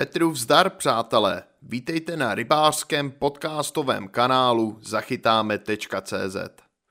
Petru vzdar, přátelé! Vítejte na rybářském podcastovém kanálu zachytáme.cz.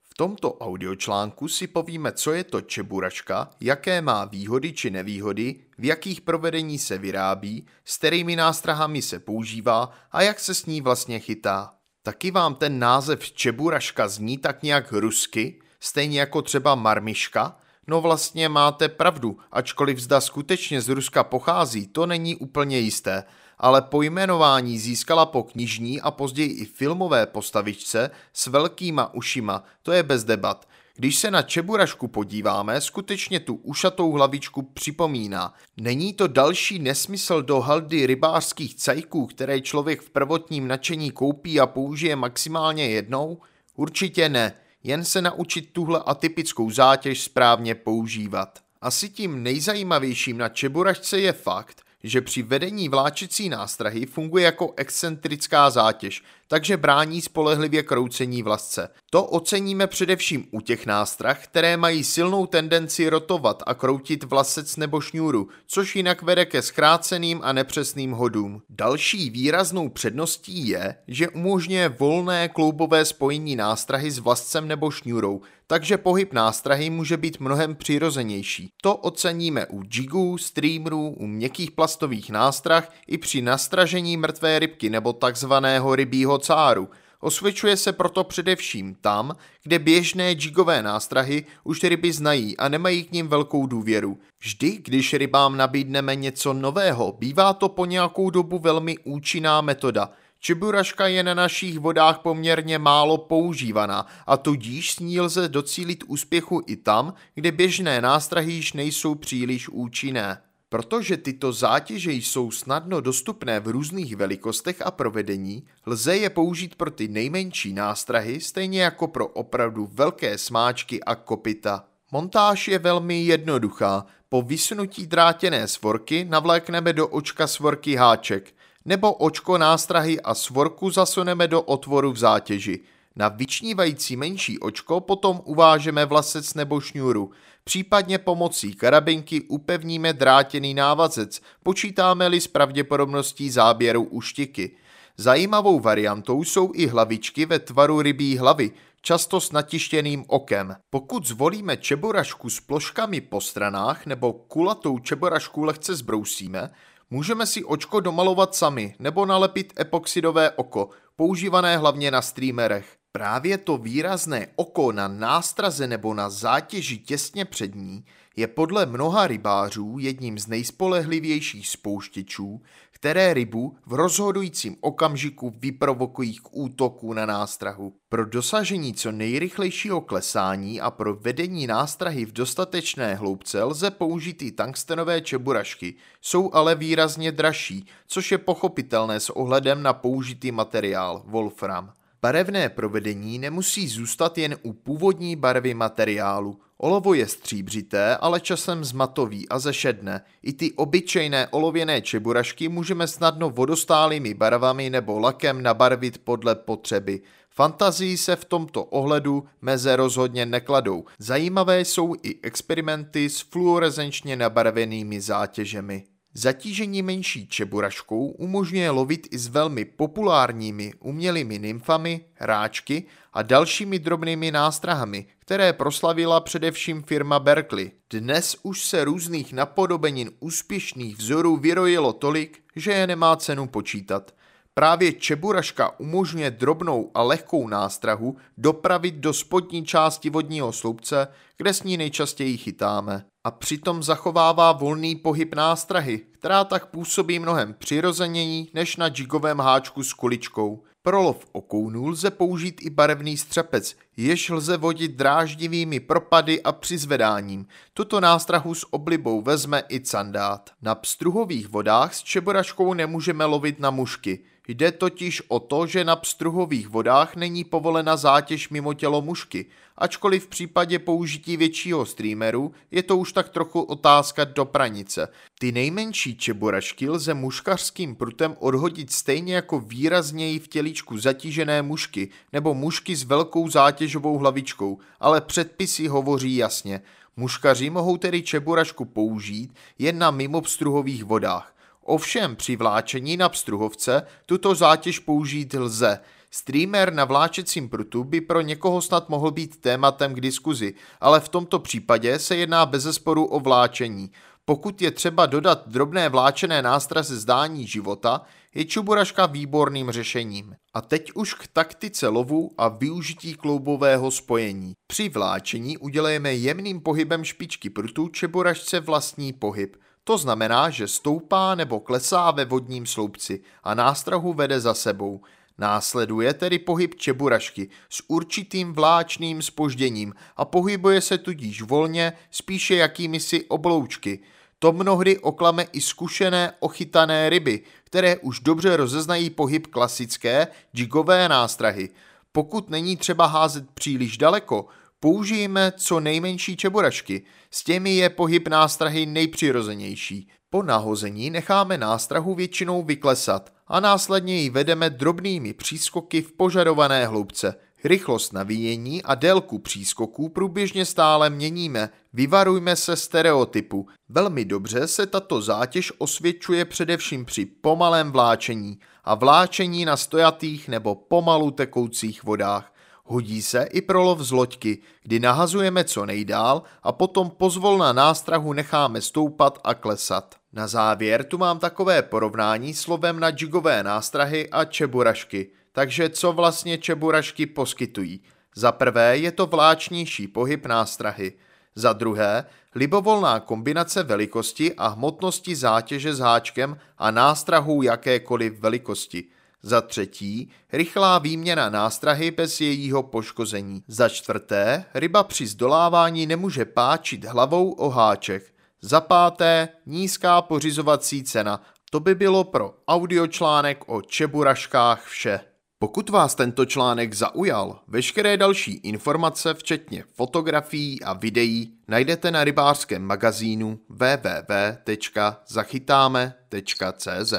V tomto audiočlánku si povíme, co je to čeburačka, jaké má výhody či nevýhody, v jakých provedení se vyrábí, s kterými nástrahami se používá a jak se s ní vlastně chytá. Taky vám ten název čeburaška zní tak nějak rusky, stejně jako třeba marmiška, No vlastně máte pravdu, ačkoliv zda skutečně z Ruska pochází, to není úplně jisté, ale pojmenování získala po knižní a později i filmové postavičce s velkýma ušima, to je bez debat. Když se na Čeburašku podíváme, skutečně tu ušatou hlavičku připomíná. Není to další nesmysl do haldy rybářských cajků, které člověk v prvotním nadšení koupí a použije maximálně jednou? Určitě ne jen se naučit tuhle atypickou zátěž správně používat. Asi tím nejzajímavějším na čeburačce je fakt, že při vedení vláčecí nástrahy funguje jako excentrická zátěž, takže brání spolehlivě kroucení vlasce. To oceníme především u těch nástrah, které mají silnou tendenci rotovat a kroutit vlasec nebo šňůru, což jinak vede ke zkráceným a nepřesným hodům. Další výraznou předností je, že umožňuje volné kloubové spojení nástrahy s vlascem nebo šňůrou, takže pohyb nástrahy může být mnohem přirozenější. To oceníme u jigů, streamerů, u měkkých plastových nástrah i při nastražení mrtvé rybky nebo takzvaného rybího cáru. Osvědčuje se proto především tam, kde běžné jigové nástrahy už ryby znají a nemají k ním velkou důvěru. Vždy, když rybám nabídneme něco nového, bývá to po nějakou dobu velmi účinná metoda – Čeburaška je na našich vodách poměrně málo používaná a tudíž s ní lze docílit úspěchu i tam, kde běžné nástrahy již nejsou příliš účinné. Protože tyto zátěže jsou snadno dostupné v různých velikostech a provedení, lze je použít pro ty nejmenší nástrahy, stejně jako pro opravdu velké smáčky a kopita. Montáž je velmi jednoduchá. Po vysunutí drátěné svorky navlékneme do očka svorky háček, nebo očko nástrahy a svorku zasuneme do otvoru v zátěži. Na vyčnívající menší očko potom uvážeme vlasec nebo šňůru, případně pomocí karabinky upevníme drátěný návazec, počítáme-li s pravděpodobností záběru uštiky. Zajímavou variantou jsou i hlavičky ve tvaru rybí hlavy, často s natištěným okem. Pokud zvolíme čeborašku s ploškami po stranách nebo kulatou čeborašku lehce zbrousíme, Můžeme si očko domalovat sami nebo nalepit epoxidové oko, používané hlavně na streamerech. Právě to výrazné oko na nástraze nebo na zátěži těsně před ní je podle mnoha rybářů jedním z nejspolehlivějších spouštěčů, které rybu v rozhodujícím okamžiku vyprovokují k útoku na nástrahu. Pro dosažení co nejrychlejšího klesání a pro vedení nástrahy v dostatečné hloubce lze použít i tungstenové čeburašky, jsou ale výrazně dražší, což je pochopitelné s ohledem na použitý materiál Wolfram. Barevné provedení nemusí zůstat jen u původní barvy materiálu. Olovo je stříbřité, ale časem zmatový a zešedne. I ty obyčejné olověné čeburašky můžeme snadno vodostálými barvami nebo lakem nabarvit podle potřeby. Fantazii se v tomto ohledu meze rozhodně nekladou. Zajímavé jsou i experimenty s fluorescenčně nabarvenými zátěžemi. Zatížení menší čeburaškou umožňuje lovit i s velmi populárními umělými nymfami, hráčky a dalšími drobnými nástrahami, které proslavila především firma Berkeley. Dnes už se různých napodobenin úspěšných vzorů vyrojilo tolik, že je nemá cenu počítat. Právě čeburaška umožňuje drobnou a lehkou nástrahu dopravit do spodní části vodního sloupce, kde s ní nejčastěji chytáme. A přitom zachovává volný pohyb nástrahy, která tak působí mnohem přirozeněji než na jigovém háčku s kuličkou. Pro lov okounů lze použít i barevný střepec, jež lze vodit dráždivými propady a přizvedáním. Tuto nástrahu s oblibou vezme i candát. Na pstruhových vodách s čeboraškou nemůžeme lovit na mušky. Jde totiž o to, že na pstruhových vodách není povolena zátěž mimo tělo mušky, ačkoliv v případě použití většího streameru je to už tak trochu otázka do pranice. Ty nejmenší čeborašky lze muškařským prutem odhodit stejně jako výrazněji v tělíčku zatížené mušky nebo mušky s velkou zátěžovou hlavičkou, ale předpisy hovoří jasně. Muškaři mohou tedy čeborašku použít jen na mimopstruhových vodách. Ovšem při vláčení na pstruhovce tuto zátěž použít lze. Streamer na vláčecím prutu by pro někoho snad mohl být tématem k diskuzi, ale v tomto případě se jedná bezesporu o vláčení. Pokud je třeba dodat drobné vláčené nástrazy zdání života, je čuburaška výborným řešením. A teď už k taktice lovu a využití kloubového spojení. Při vláčení udělejeme jemným pohybem špičky prutu čeburašce vlastní pohyb. To znamená, že stoupá nebo klesá ve vodním sloupci a nástrahu vede za sebou. Následuje tedy pohyb čeburašky s určitým vláčným spožděním a pohybuje se tudíž volně, spíše jakými si obloučky. To mnohdy oklame i zkušené ochytané ryby, které už dobře rozeznají pohyb klasické jigové nástrahy. Pokud není třeba házet příliš daleko, použijeme co nejmenší čeburašky. S těmi je pohyb nástrahy nejpřirozenější. Po nahození necháme nástrahu většinou vyklesat a následně ji vedeme drobnými přískoky v požadované hloubce. Rychlost navíjení a délku přískoků průběžně stále měníme, vyvarujme se stereotypu. Velmi dobře se tato zátěž osvědčuje především při pomalém vláčení a vláčení na stojatých nebo pomalu tekoucích vodách. Hodí se i pro lov z loďky, kdy nahazujeme co nejdál a potom pozvolna nástrahu necháme stoupat a klesat. Na závěr tu mám takové porovnání slovem na jigové nástrahy a čeburašky. Takže co vlastně čeburašky poskytují? Za prvé je to vláčnější pohyb nástrahy. Za druhé, libovolná kombinace velikosti a hmotnosti zátěže s háčkem a nástrahů jakékoliv velikosti. Za třetí, rychlá výměna nástrahy bez jejího poškození. Za čtvrté, ryba při zdolávání nemůže páčit hlavou o háček. Za páté, nízká pořizovací cena. To by bylo pro audiočlánek o čeburaškách vše. Pokud vás tento článek zaujal, veškeré další informace, včetně fotografií a videí, najdete na rybářském magazínu www.zachytáme.cz.